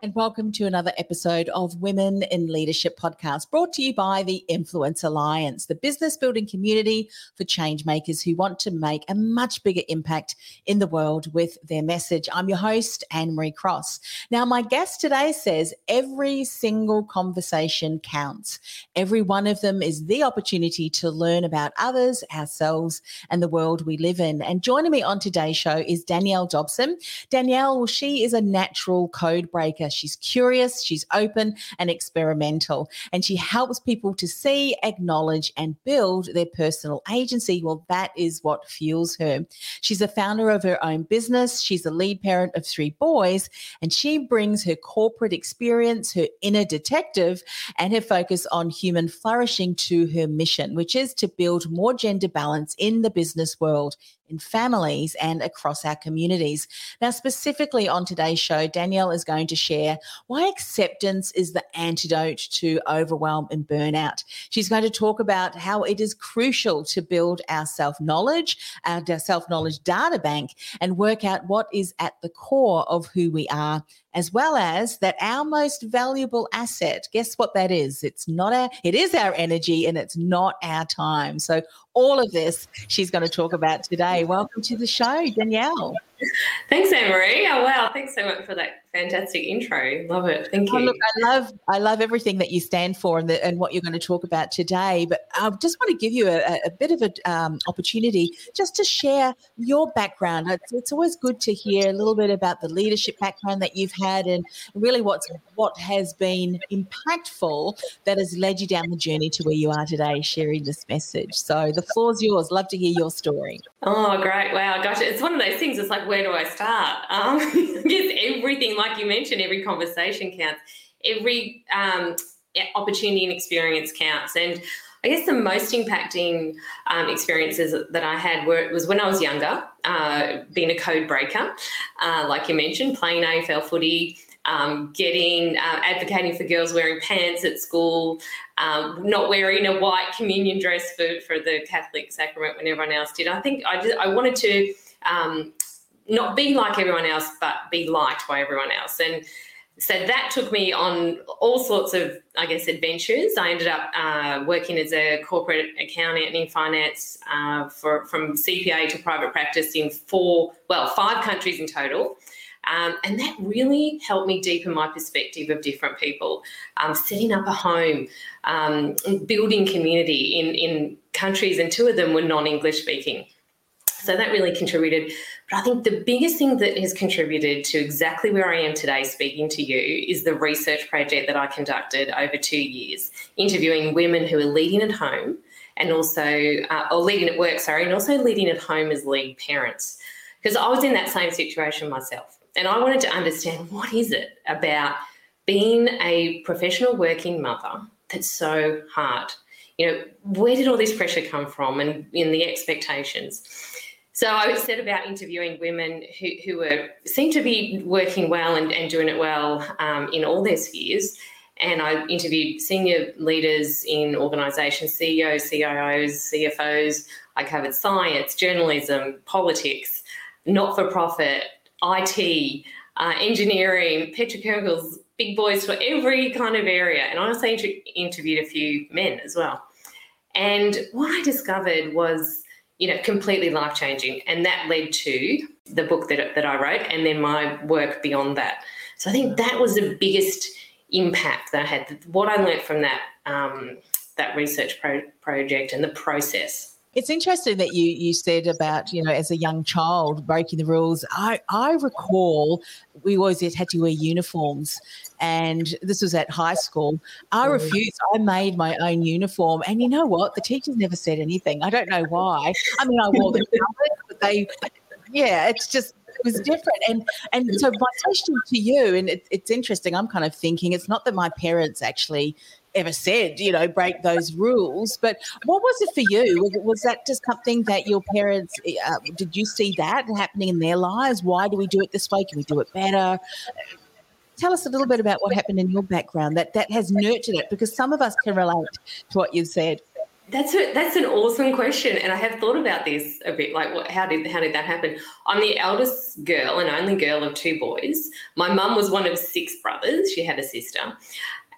and welcome to another episode of Women in Leadership podcast brought to you by the Influence Alliance, the business building community for change makers who want to make a much bigger impact in the world with their message. I'm your host, Annemarie Cross. Now, my guest today says every single conversation counts. Every one of them is the opportunity to learn about others, ourselves, and the world we live in. And joining me on today's show is Danielle Dobson. Danielle, she is a natural code breaker She's curious, she's open and experimental, and she helps people to see, acknowledge, and build their personal agency. Well, that is what fuels her. She's a founder of her own business. She's a lead parent of three boys, and she brings her corporate experience, her inner detective, and her focus on human flourishing to her mission, which is to build more gender balance in the business world in families and across our communities. Now, specifically on today's show, Danielle is going to share why acceptance is the antidote to overwhelm and burnout. She's going to talk about how it is crucial to build our self knowledge, our self knowledge data bank, and work out what is at the core of who we are as well as that our most valuable asset guess what that is? It's not our it is our energy and it's not our time. So all of this she's going to talk about today. Welcome to the show danielle. Thanks, Annemarie. Oh wow, thanks so much for that fantastic intro. Love it. Thank you. Oh, look, I love I love everything that you stand for and, the, and what you're going to talk about today. But I just want to give you a, a bit of an um, opportunity just to share your background. It's, it's, always good to hear a little bit about the leadership background that you've had and really what's what has been impactful that has led you down the journey to where you are today, sharing this message. So the floor's yours. Love to hear your story. Oh, great! Wow, gosh, it's one of those things. It's like where do I start? Um, everything, like you mentioned, every conversation counts. Every um, opportunity and experience counts. And I guess the most impacting um, experiences that I had were was when I was younger, uh, being a code breaker, uh, like you mentioned, playing AFL footy. Um, getting uh, advocating for girls wearing pants at school, um, not wearing a white communion dress for, for the Catholic sacrament when everyone else did. I think I just I wanted to um, not be like everyone else, but be liked by everyone else. And so that took me on all sorts of, I guess, adventures. I ended up uh, working as a corporate accountant in finance uh, for from CPA to private practice in four, well, five countries in total. Um, and that really helped me deepen my perspective of different people. Um, setting up a home, um, building community in, in countries, and two of them were non English speaking. So that really contributed. But I think the biggest thing that has contributed to exactly where I am today speaking to you is the research project that I conducted over two years, interviewing women who are leading at home and also, uh, or leading at work, sorry, and also leading at home as lead parents. Because I was in that same situation myself. And I wanted to understand what is it about being a professional working mother that's so hard? You know, where did all this pressure come from and in the expectations? So I was set about interviewing women who, who were seem to be working well and, and doing it well um, in all their spheres. And I interviewed senior leaders in organisations, CEOs, CIOs, CFOs. I covered science, journalism, politics, not for profit, IT, uh, engineering, petrochemicals, big boys for every kind of area. And I also inter- interviewed a few men as well. And what I discovered was you know, completely life changing. And that led to the book that, that I wrote and then my work beyond that. So I think that was the biggest impact that I had. What I learned from that um, that research pro- project and the process It's interesting that you you said about you know as a young child breaking the rules. I I recall we always had to wear uniforms, and this was at high school. I mm. refused. I made my own uniform, and you know what? The teachers never said anything. I don't know why. I mean, I wore the colours, but they, yeah, it's just it was different. And and so my question to you, and it, it's interesting. I'm kind of thinking it's not that my parents actually ever said, you know, break those rules. But what was it for you? Was, was that just something that your parents, uh, did you see that happening in their lives? Why do we do it this way? Can we do it better? Tell us a little bit about what happened in your background that that has nurtured it, because some of us can relate to what you've said. That's a, that's an awesome question, and I have thought about this a bit. Like, what, how did how did that happen? I'm the eldest girl and only girl of two boys. My mum was one of six brothers. She had a sister,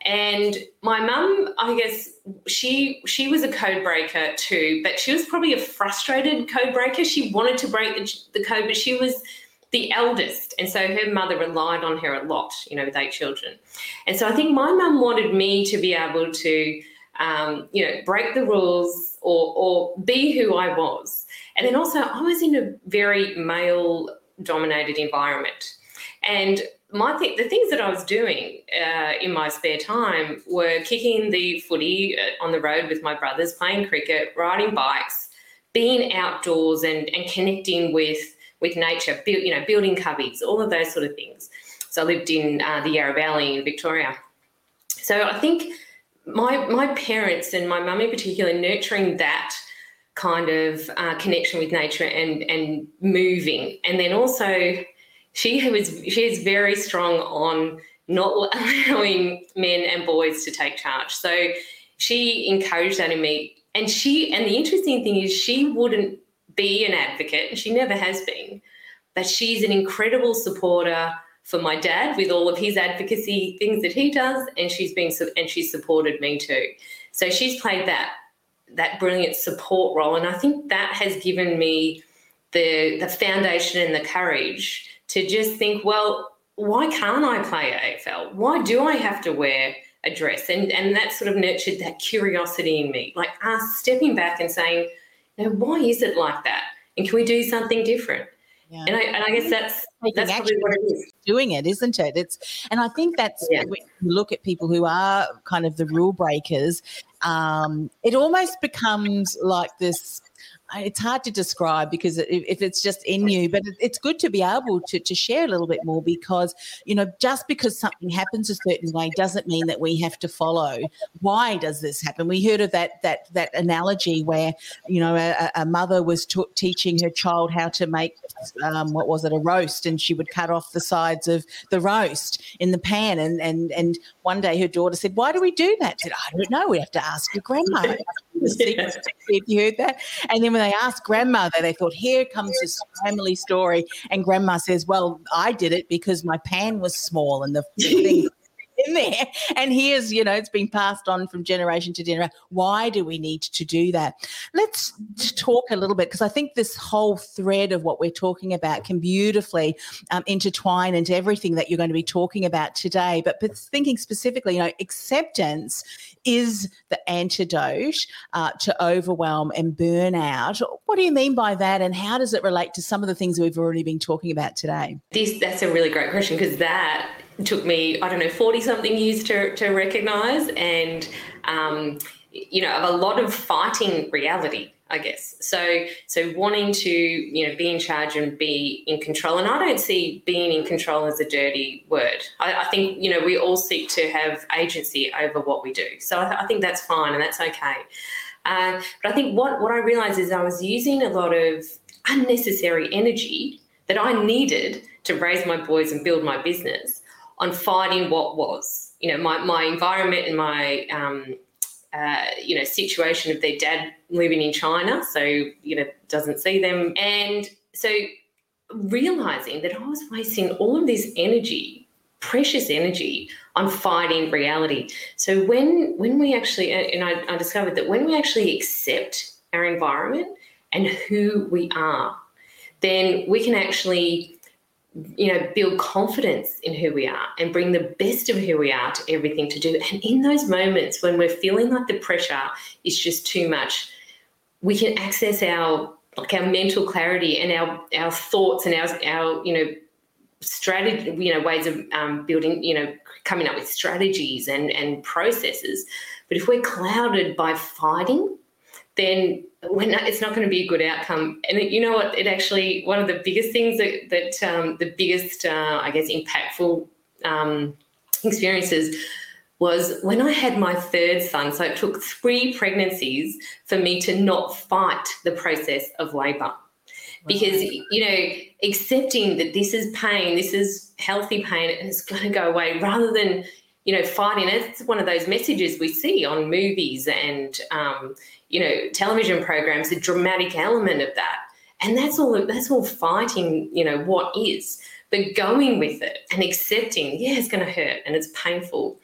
and my mum, I guess she she was a code breaker too, but she was probably a frustrated code breaker. She wanted to break the, the code, but she was the eldest, and so her mother relied on her a lot. You know, with eight children, and so I think my mum wanted me to be able to, um, you know, break the rules or or be who I was, and then also I was in a very male dominated environment, and my th- the things that I was doing uh, in my spare time were kicking the footy uh, on the road with my brothers, playing cricket, riding bikes, being outdoors, and and connecting with with nature. You know, building cubbies, all of those sort of things. So I lived in uh, the Yarra Valley in Victoria. So I think my my parents and my mum in particular nurturing that kind of uh, connection with nature and and moving, and then also she was she is very strong on not allowing men and boys to take charge. So she encouraged that in me. And she and the interesting thing is she wouldn't be an advocate, she never has been, but she's an incredible supporter for my dad with all of his advocacy things that he does, and she's been and she's supported me too. So she's played that that brilliant support role, and I think that has given me the the foundation and the courage to just think, well, why can't I play AFL? Why do I have to wear a dress? And and that sort of nurtured that curiosity in me, like us stepping back and saying, you know, why is it like that? And can we do something different? Yeah. And, I, and I guess that's that's probably what it is. Doing it, isn't it? It's and I think that's yeah. when you look at people who are kind of the rule breakers. Um, it almost becomes like this it's hard to describe because if it's just in you, but it's good to be able to, to share a little bit more because, you know, just because something happens a certain way doesn't mean that we have to follow. Why does this happen? We heard of that that that analogy where, you know, a, a mother was t- teaching her child how to make, um, what was it, a roast, and she would cut off the sides of the roast in the pan. And, and, and one day her daughter said, Why do we do that? said, I don't know. We have to ask your grandma. If you heard that. And then when they asked grandmother, they thought, here comes this family story. And grandma says, well, I did it because my pan was small and the thing in there. And here's, you know, it's been passed on from generation to generation. Why do we need to do that? Let's talk a little bit because I think this whole thread of what we're talking about can beautifully um, intertwine into everything that you're going to be talking about today. But, but thinking specifically, you know, acceptance is the antidote uh, to overwhelm and burnout. What do you mean by that, and how does it relate to some of the things we've already been talking about today? This that's a really great question because that took me, I don't know, 40 something years to, to recognize and, um, you know, of a lot of fighting reality, I guess. So, so wanting to, you know, be in charge and be in control. And I don't see being in control as a dirty word. I, I think, you know, we all seek to have agency over what we do. So I, I think that's fine and that's okay. Uh, but I think what, what I realized is I was using a lot of unnecessary energy that I needed to raise my boys and build my business on fighting what was. You know, my, my environment and my um, uh, you know situation of their dad living in China, so you know doesn't see them, and so realizing that I was wasting all of this energy, precious energy, on fighting reality. So when when we actually, and I, I discovered that when we actually accept our environment and who we are, then we can actually you know, build confidence in who we are and bring the best of who we are to everything to do. And in those moments when we're feeling like the pressure is just too much, we can access our like our mental clarity and our our thoughts and our our you know strategy you know ways of um, building you know coming up with strategies and and processes but if we're clouded by fighting then when it's not going to be a good outcome and it, you know what it actually one of the biggest things that that um, the biggest uh, i guess impactful um, experiences was when I had my third son. So it took three pregnancies for me to not fight the process of labor. Because, you know, accepting that this is pain, this is healthy pain, and it's going to go away rather than, you know, fighting. it. It's one of those messages we see on movies and, um, you know, television programs, the dramatic element of that. And that's all, that's all fighting, you know, what is. But going with it and accepting, yeah, it's going to hurt and it's painful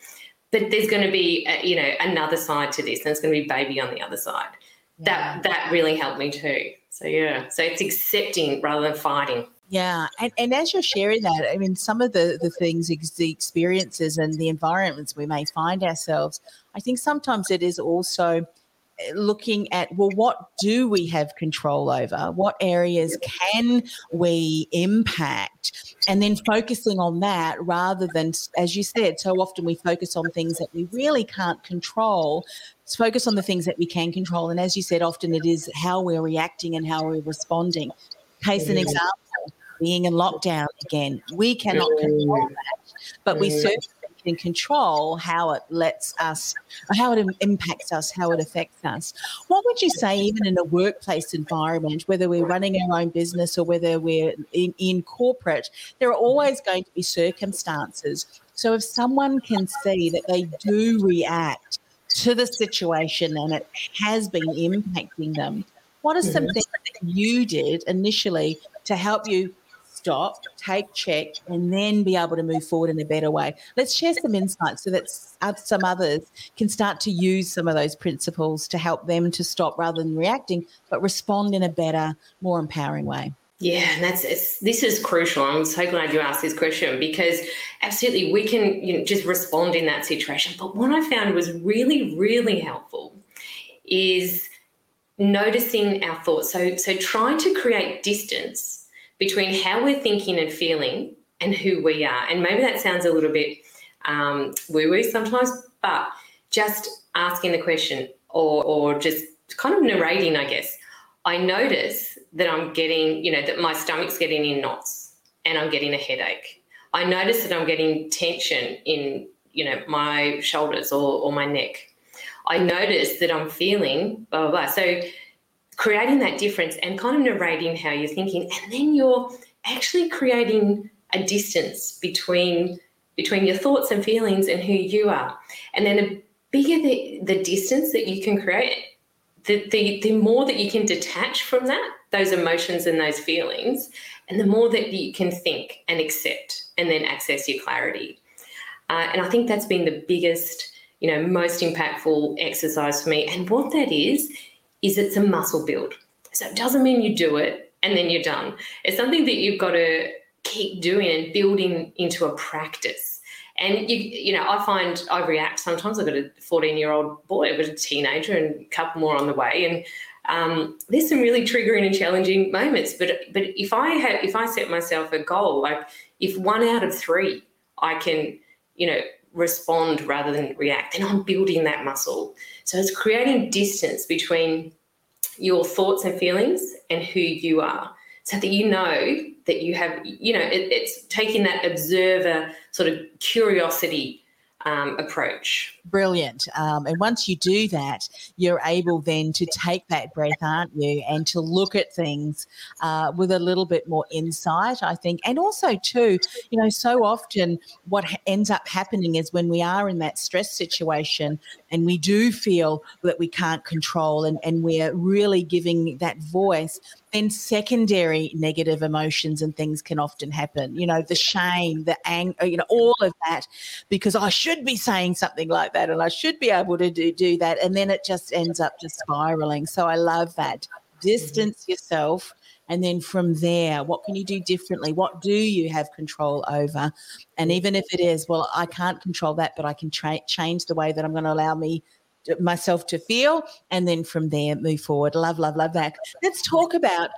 but there's going to be a, you know another side to this and it's going to be baby on the other side yeah. that that really helped me too so yeah so it's accepting rather than fighting yeah, and, and as you're sharing that, I mean, some of the the things, the experiences, and the environments we may find ourselves, I think sometimes it is also looking at well what do we have control over? What areas can we impact? And then focusing on that rather than as you said so often we focus on things that we really can't control Let's focus on the things that we can control. And as you said often it is how we're reacting and how we're responding. Case an example being in lockdown again. We cannot control that but we certainly can control how it lets us, how it impacts us, how it affects us. What would you say, even in a workplace environment, whether we're running our own business or whether we're in, in corporate, there are always going to be circumstances. So if someone can see that they do react to the situation and it has been impacting them, what are some mm-hmm. things that you did initially to help you stop, take check, and then be able to move forward in a better way. Let's share some insights so that uh, some others can start to use some of those principles to help them to stop rather than reacting, but respond in a better, more empowering way. Yeah, and that's this is crucial. I'm so glad you asked this question because absolutely we can you know, just respond in that situation. But what I found was really, really helpful is noticing our thoughts. So so trying to create distance between how we're thinking and feeling and who we are. And maybe that sounds a little bit um, woo woo sometimes, but just asking the question or, or just kind of narrating, I guess. I notice that I'm getting, you know, that my stomach's getting in knots and I'm getting a headache. I notice that I'm getting tension in, you know, my shoulders or, or my neck. I notice that I'm feeling blah, blah, blah. So creating that difference and kind of narrating how you're thinking. And then you're actually creating a distance between between your thoughts and feelings and who you are. And then the bigger the, the distance that you can create the, the the more that you can detach from that those emotions and those feelings and the more that you can think and accept and then access your clarity. Uh, and i think that's been the biggest you know most impactful exercise for me. And what that is is it's a muscle build. So it doesn't mean you do it and then you're done. It's something that you've got to keep doing and building into a practice. And you, you know, I find I react sometimes. I've got a 14 year old boy, I've got a teenager, and a couple more on the way. And um, there's some really triggering and challenging moments. But but if I have if I set myself a goal, like if one out of three I can, you know, respond rather than react, then I'm building that muscle. So it's creating distance between your thoughts and feelings and who you are so that you know that you have, you know, it, it's taking that observer sort of curiosity um, approach. Brilliant. Um, and once you do that, you're able then to take that breath, aren't you? And to look at things uh, with a little bit more insight, I think. And also, too, you know, so often what ends up happening is when we are in that stress situation and we do feel that we can't control and, and we're really giving that voice, then secondary negative emotions and things can often happen. You know, the shame, the anger, you know, all of that, because I should be saying something like that and I should be able to do, do that. And then it just ends up just spiraling. So I love that. Distance mm-hmm. yourself. And then from there, what can you do differently? What do you have control over? And even if it is, well, I can't control that, but I can tra- change the way that I'm going to allow me myself to feel, and then from there move forward. Love, love, love that. Let's talk about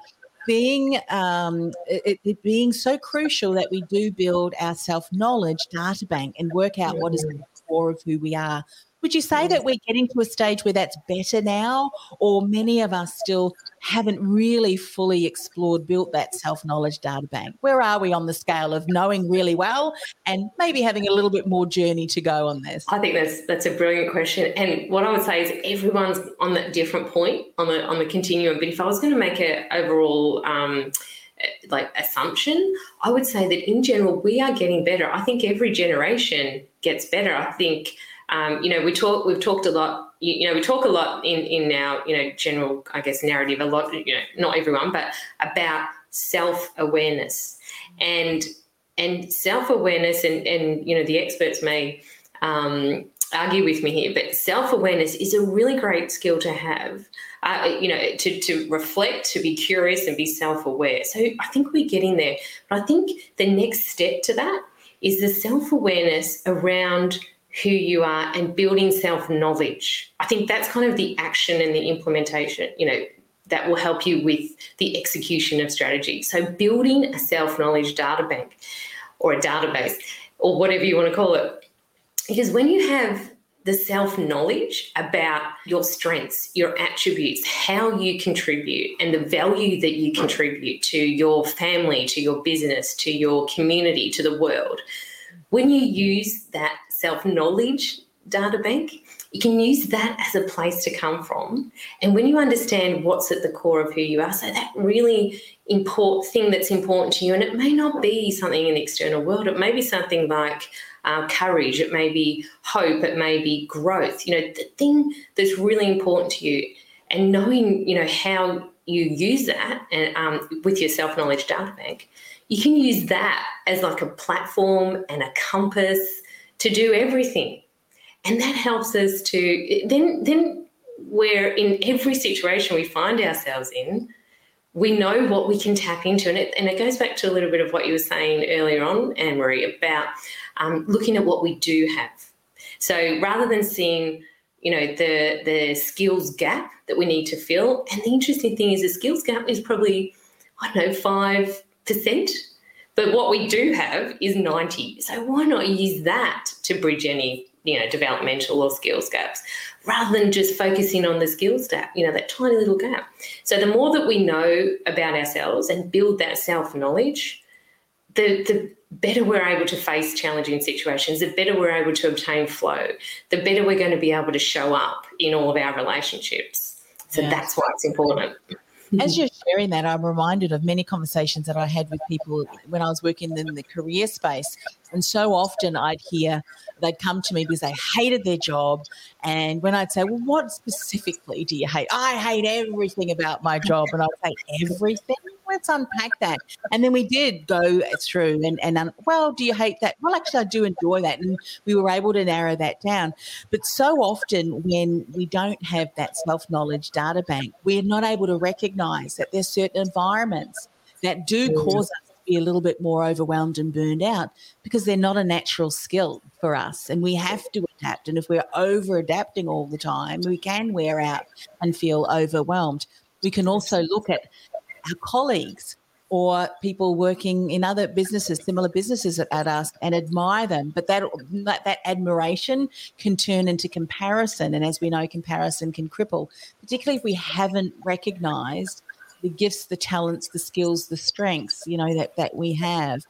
being um, it, it, being so crucial that we do build our self knowledge data bank and work out what is the core of who we are. Would you say that we're getting to a stage where that's better now, or many of us still haven't really fully explored, built that self knowledge data bank? Where are we on the scale of knowing really well and maybe having a little bit more journey to go on this? I think that's that's a brilliant question, and what I would say is everyone's on that different point on the on the continuum. But if I was going to make an overall um, like assumption, I would say that in general we are getting better. I think every generation gets better. I think um, you know, we talk, we've talked a lot, you, you, know, we talk a lot in, in our, you know, general, I guess, narrative, a lot, you know, not everyone, but about self-awareness and, and self-awareness and, and, you know, the experts may um, argue with me here, but self-awareness is a really great skill to have. Uh, you know, to, to reflect, to be curious and be self-aware. So I think we're getting there. But I think the next step to that is the self-awareness around who you are and building self knowledge. I think that's kind of the action and the implementation, you know, that will help you with the execution of strategy. So, building a self knowledge data bank or a database or whatever you want to call it. Because when you have the self knowledge about your strengths, your attributes, how you contribute, and the value that you contribute to your family, to your business, to your community, to the world, when you use that self knowledge data bank, you can use that as a place to come from. And when you understand what's at the core of who you are, so that really important thing that's important to you, and it may not be something in the external world, it may be something like uh, courage, it may be hope, it may be growth. You know, the thing that's really important to you, and knowing, you know, how you use that and um, with your self knowledge data bank, you can use that as like a platform and a compass to do everything. And that helps us to then then where in every situation we find ourselves in, we know what we can tap into. And it, and it goes back to a little bit of what you were saying earlier on, Annemarie, about um, looking at what we do have. So rather than seeing, you know, the the skills gap that we need to fill, and the interesting thing is the skills gap is probably, I don't know, five percent but what we do have is 90. So why not use that to bridge any, you know, developmental or skills gaps rather than just focusing on the skills gap, you know, that tiny little gap. So the more that we know about ourselves and build that self-knowledge, the the better we're able to face challenging situations, the better we're able to obtain flow, the better we're going to be able to show up in all of our relationships. So yes. that's why it's important. As you're sharing that, I'm reminded of many conversations that I had with people when I was working in the career space. And so often I'd hear they'd come to me because they hated their job. And when I'd say, Well, what specifically do you hate? I hate everything about my job. And I'd say, Everything? let's unpack that. And then we did go through and, and um, well, do you hate that? Well, actually, I do enjoy that. And we were able to narrow that down. But so often when we don't have that self knowledge data bank, we're not able to recognize that there's certain environments that do mm. cause us to be a little bit more overwhelmed and burned out because they're not a natural skill for us and we have to adapt and if we're over adapting all the time we can wear out and feel overwhelmed we can also look at our colleagues or people working in other businesses, similar businesses at, us, and admire them. But that, that, that admiration can turn into comparison, and as we know, comparison can cripple, particularly if we haven't recognised the gifts, the talents, the skills, the strengths, you know that that we have.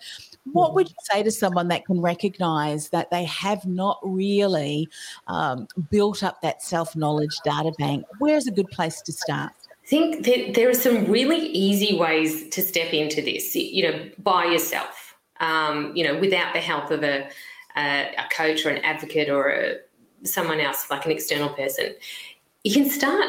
What would you say to someone that can recognise that they have not really um, built up that self knowledge data bank? Where's a good place to start? I think that there are some really easy ways to step into this, you know, by yourself, um, you know, without the help of a, a, a coach or an advocate or a, someone else, like an external person. You can start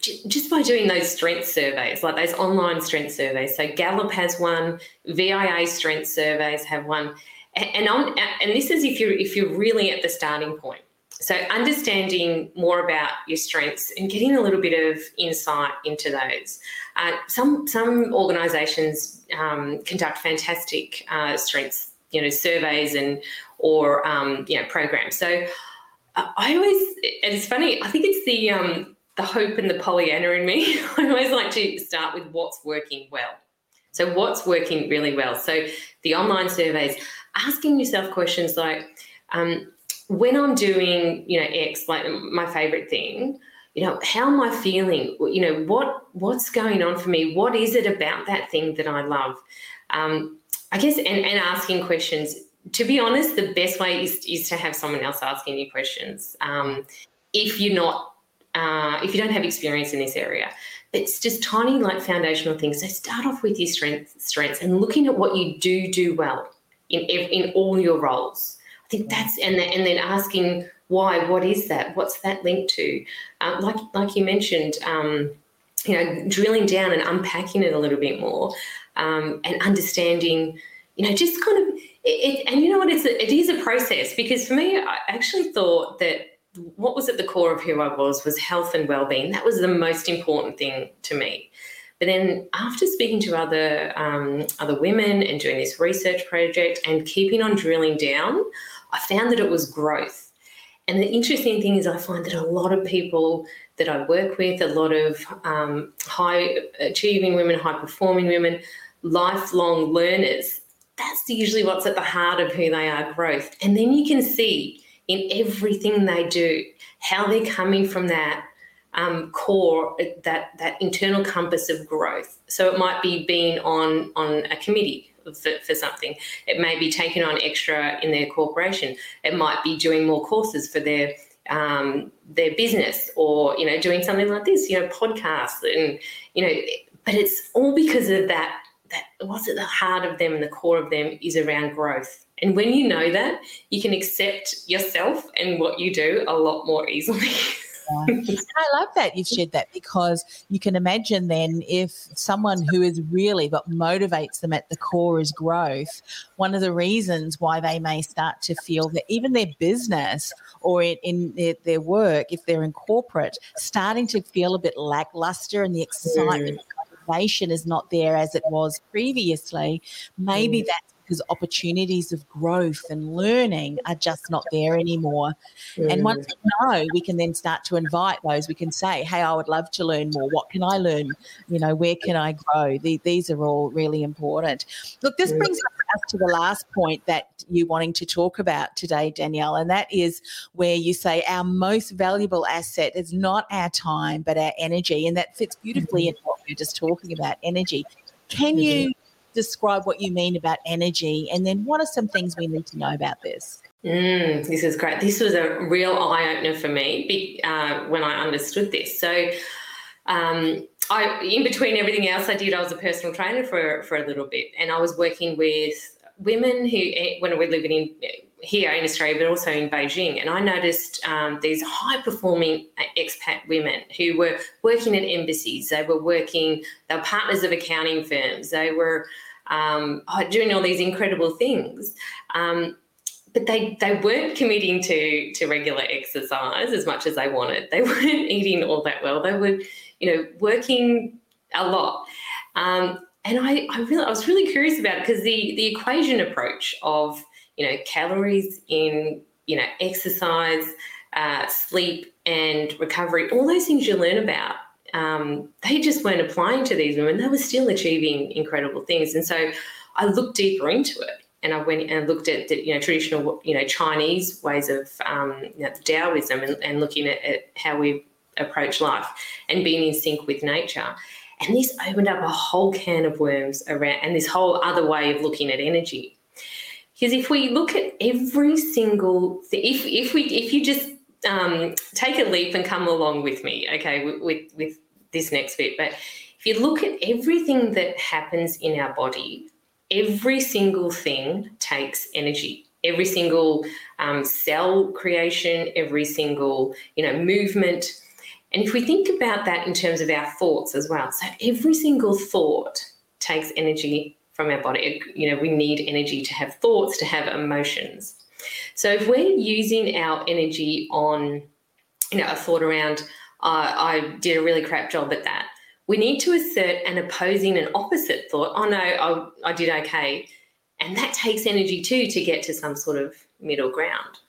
just by doing those strength surveys, like those online strength surveys. So Gallup has one, VIA strength surveys have one, and on, and this is if you're if you're really at the starting point. So, understanding more about your strengths and getting a little bit of insight into those. Uh, some some organisations um, conduct fantastic uh, strengths, you know, surveys and or um, you know programs. So, I always, and it's funny, I think it's the, um, the hope and the Pollyanna in me. I always like to start with what's working well. So, what's working really well? So, the online surveys, asking yourself questions like, um, when I'm doing, you know, X, like my favorite thing, you know, how am I feeling? You know, what what's going on for me? What is it about that thing that I love? Um, I guess, and, and asking questions. To be honest, the best way is, is to have someone else asking you questions. Um, if you're not, uh, if you don't have experience in this area, it's just tiny, like foundational things. So start off with your strengths, strengths, and looking at what you do do well in in all your roles. I think that's and then, and then asking why, what is that? What's that linked to? Um, like like you mentioned, um, you know, drilling down and unpacking it a little bit more, um, and understanding, you know, just kind of. It, and you know what? It's a, it is a process because for me, I actually thought that what was at the core of who I was was health and well-being. That was the most important thing to me. But then after speaking to other um, other women and doing this research project and keeping on drilling down, I found that it was growth. And the interesting thing is, I find that a lot of people that I work with, a lot of um, high achieving women, high performing women, lifelong learners, that's usually what's at the heart of who they are growth. And then you can see in everything they do, how they're coming from that um, core, that that internal compass of growth. So it might be being on on a committee for, for something. It may be taking on extra in their corporation. It might be doing more courses for their um, their business, or you know, doing something like this, you know, podcasts, and you know. But it's all because of that. That what's at the heart of them and the core of them is around growth and when you know that, you can accept yourself and what you do a lot more easily. I love that you've shared that because you can imagine then if someone who is really what motivates them at the core is growth, one of the reasons why they may start to feel that even their business or in, in their, their, work, if they're in corporate, starting to feel a bit lackluster and the excitement. Mm. Is not there as it was previously. Maybe mm. that's because opportunities of growth and learning are just not there anymore. Mm. And once we know, we can then start to invite those. We can say, hey, I would love to learn more. What can I learn? You know, where can I grow? The, these are all really important. Look, this brings us to the last point that you wanting to talk about today, Danielle, and that is where you say our most valuable asset is not our time, but our energy. And that fits beautifully mm-hmm. in what we are just talking about energy. Can mm-hmm. you describe what you mean about energy and then what are some things we need to know about this? Mm, this is great. This was a real eye opener for me uh, when I understood this. So, um, I, in between everything else I did, I was a personal trainer for for a little bit, and I was working with women who, eh, when we're living in here in Australia, but also in Beijing. And I noticed um, these high performing expat women who were working at embassies, they were working, they were partners of accounting firms, they were um, oh, doing all these incredible things. Um, but they, they weren't committing to, to regular exercise as much as they wanted. They weren't eating all that well. They were, you know, working a lot. Um, and I, I really, I was really curious about it because the, the equation approach of you know, calories in, you know, exercise, uh, sleep, and recovery, all those things you learn about, um, they just weren't applying to these women. They were still achieving incredible things. And so I looked deeper into it and I went and looked at the, you know traditional you know Chinese ways of um, you know, Taoism and, and looking at, at, how we approach life and being in sync with nature. And this opened up a whole can of worms around and this whole other way of looking at energy. Because if we look at every single, if if we if you just um, take a leap and come along with me, okay, with, with with this next bit, but if you look at everything that happens in our body, every single thing takes energy. Every single um, cell creation, every single you know movement, and if we think about that in terms of our thoughts as well, so every single thought takes energy from our body. You know, we need energy to have thoughts, to have emotions. So if we're using our energy on, you know, a thought around, uh, I did a really crap job at that, we need to assert an opposing and opposite thought. Oh no, I, I did okay. And that takes energy too to get to some sort of middle ground.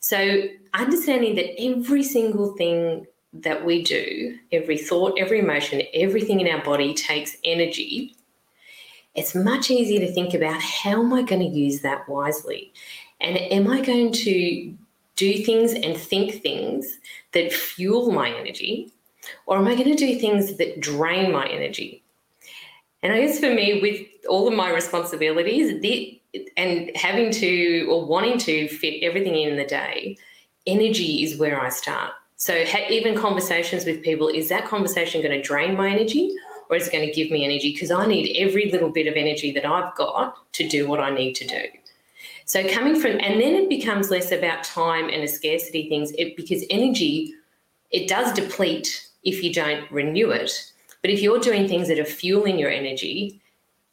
So, understanding that every single thing that we do, every thought, every emotion, everything in our body takes energy, it's much easier to think about how am I going to use that wisely? And am I going to do things and think things that fuel my energy? Or am I going to do things that drain my energy? And I guess for me, with all of my responsibilities, the, and having to or wanting to fit everything in the day, energy is where I start. So ha- even conversations with people, is that conversation going to drain my energy or is it going to give me energy? Because I need every little bit of energy that I've got to do what I need to do. So coming from, and then it becomes less about time and a scarcity things, it, because energy, it does deplete if you don't renew it. But if you're doing things that are fueling your energy,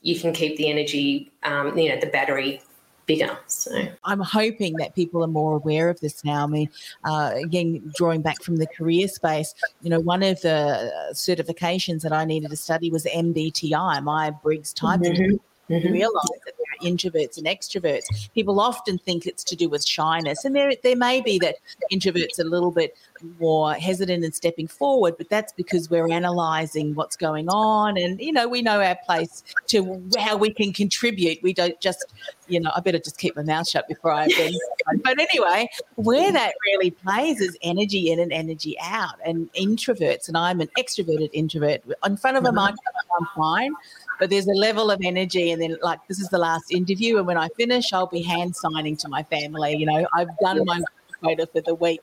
you can keep the energy, um, you know, the battery bigger. So I'm hoping that people are more aware of this now. I mean, uh, again, drawing back from the career space, you know, one of the certifications that I needed to study was MBTI, Myers-Briggs type. Mm-hmm. Mm-hmm. realize that introverts and extroverts. People often think it's to do with shyness, and there there may be that introverts are a little bit more hesitant in stepping forward, but that's because we're analysing what's going on, and you know we know our place to how we can contribute. We don't just, you know, I better just keep my mouth shut before I. but anyway, where that really plays is energy in and energy out, and introverts, and I'm an extroverted introvert. In front of a mm-hmm. microphone, I'm fine but there's a level of energy and then like this is the last interview and when i finish i'll be hand signing to my family you know? I've done my quota for the week.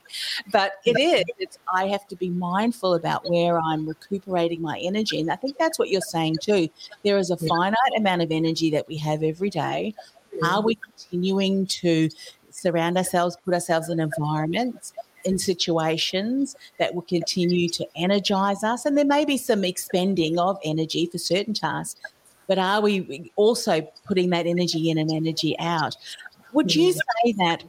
But it is it's i have to be mindful about where i'm recuperating my energy and i think that's what you're saying too. There is a finite amount of energy that we have every day. Are mm-hmm. we continuing to surround ourselves put ourselves in environments in situations that will continue to energize us. And there may be some expending of energy for certain tasks, but are we also putting that energy in and energy out? Would you mm. say that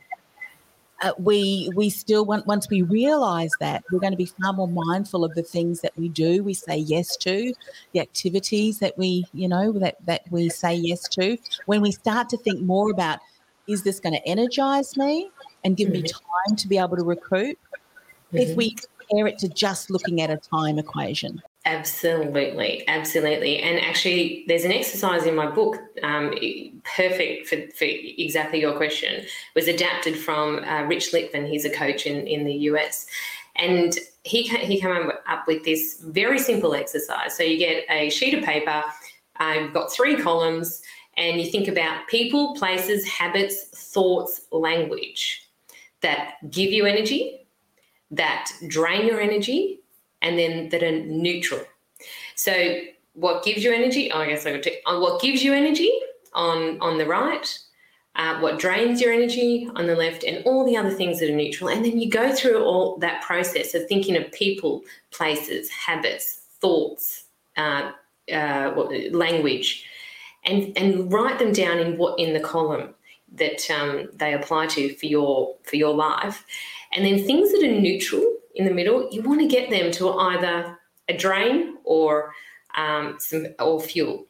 uh, we we still want once we realize that we're going to be far more mindful of the things that we do we say yes to the activities that we you know that that we say yes to when we start to think more about is this going to energize me and give mm-hmm. me time to be able to recruit mm-hmm. if we compare it to just looking at a time equation. Absolutely, absolutely. And actually, there's an exercise in my book, um, perfect for, for, exactly your question. Was adapted from uh, Rich Litvin. He's a coach in, in the US. And he, he came up with this very simple exercise. So you get a sheet of paper, uh, you've got three columns, and you think about people, places, habits, thoughts, language that give you energy, that drain your energy, and then that are neutral. So, what gives you energy? Oh, I guess I got to. Uh, what gives you energy on on the right, uh, what drains your energy on the left, and all the other things that are neutral. And then you go through all that process of thinking of people, places, habits, thoughts, uh, uh, language, and and write them down in what in the column that um, they apply to for your for your life, and then things that are neutral in the middle, you want to get them to either a drain or um, some or fuel.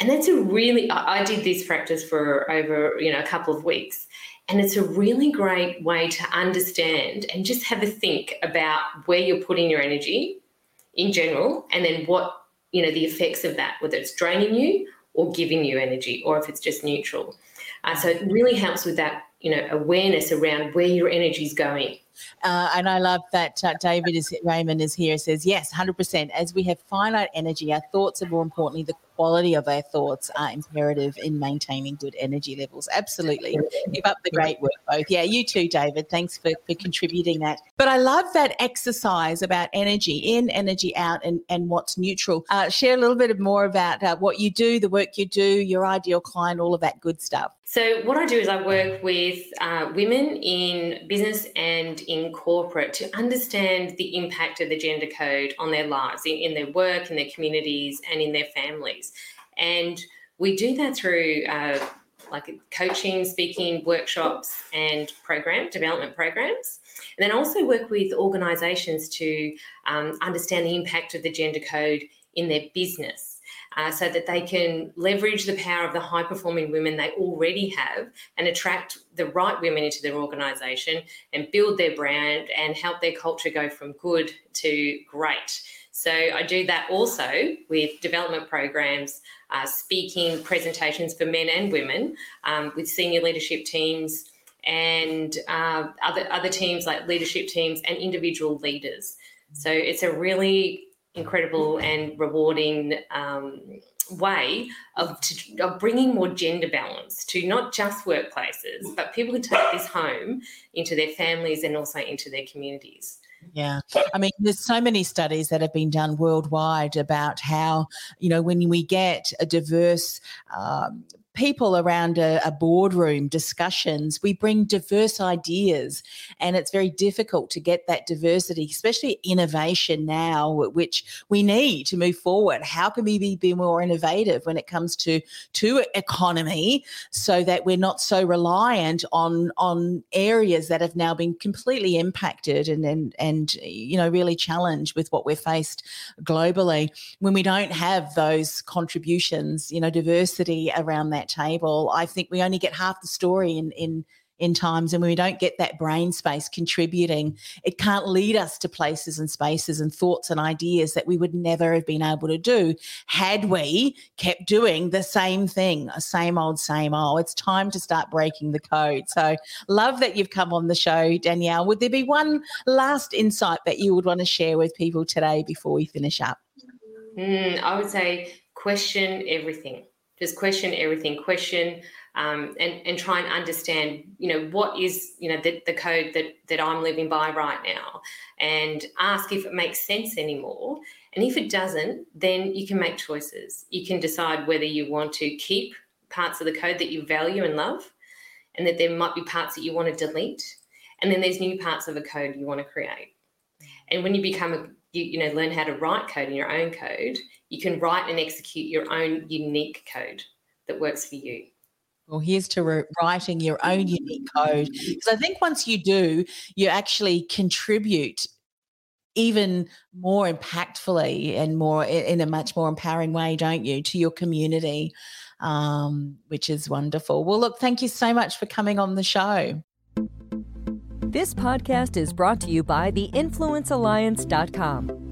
And that's a really I, I did this practice for over you know a couple of weeks, and it's a really great way to understand and just have a think about where you're putting your energy in general, and then what you know the effects of that, whether it's draining you or giving you energy, or if it's just neutral. Uh, so it really helps with that, you know, awareness around where your energy is going. Uh, and I love that uh, David is Raymond is here. Says yes, hundred percent. As we have finite energy, our thoughts are more importantly the quality of our thoughts are imperative in maintaining good energy levels. Absolutely. Keep up the great work, both. Yeah, you too, David. Thanks for, for contributing that. But I love that exercise about energy in, energy out, and, and what's neutral. Uh, share a little bit more about uh, what you do, the work you do, your ideal client, all of that good stuff. So, what I do is I work with uh, women in business and in corporate to understand the impact of the gender code on their lives, in, in their work, in their communities, and in their families. And we do that through uh, like coaching, speaking, workshops, and program development programs. And then also work with organisations to um, understand the impact of the gender code in their business. Uh, so that they can leverage the power of the high performing women they already have and attract the right women into their organisation and build their brand and help their culture go from good to great. So I do that also with development programs, uh, speaking presentations for men and women um, with senior leadership teams and uh, other other teams like leadership teams and individual leaders. So it's a really incredible and rewarding um, way of, to, of bringing more gender balance to not just workplaces, but people who take this home into their families and also into their communities. Yeah. I mean, there's so many studies that have been done worldwide about how, you know, when we get a diverse um, people around a, a, boardroom discussions, we bring diverse ideas, and it's very difficult to get that diversity, especially innovation now, which we need to move forward. How can we be, be more innovative when it comes to to economy, so that we're not so reliant on on areas that have now been completely impacted and and and you know really challenged with what we're faced globally when we don't have those contributions, you know, diversity around that that table, I think we only get half the story in in in times and when we don't get that brain space contributing. It can't lead us to places and spaces and thoughts and ideas that we would never have been able to do had we kept doing the same thing a same old same old. It's time to start breaking the code. So love that you've come on the show danielle. Would there be one last insight that you would want to share with people today before we finish up? Mm, i would say question everything just question everything question um, and and try and understand you know what is you know the, the code that that i'm living by right now and ask if it makes sense anymore and if it doesn't then you can make choices. You can decide whether you want to keep parts of the code that you value and love and that there might be parts that you want to delete and then there's new parts of a code you want to create. And when you become a you, you know learn how to write code in your own code you can write and execute your own unique code that works for you well, here's to re- writing your own unique code. Because I think once you do, you actually contribute even more impactfully and more in a much more empowering way, don't you, to your community, um, which is wonderful. Well, look, thank you so much for coming on the show. This podcast is brought to you by theinfluencealliance.com.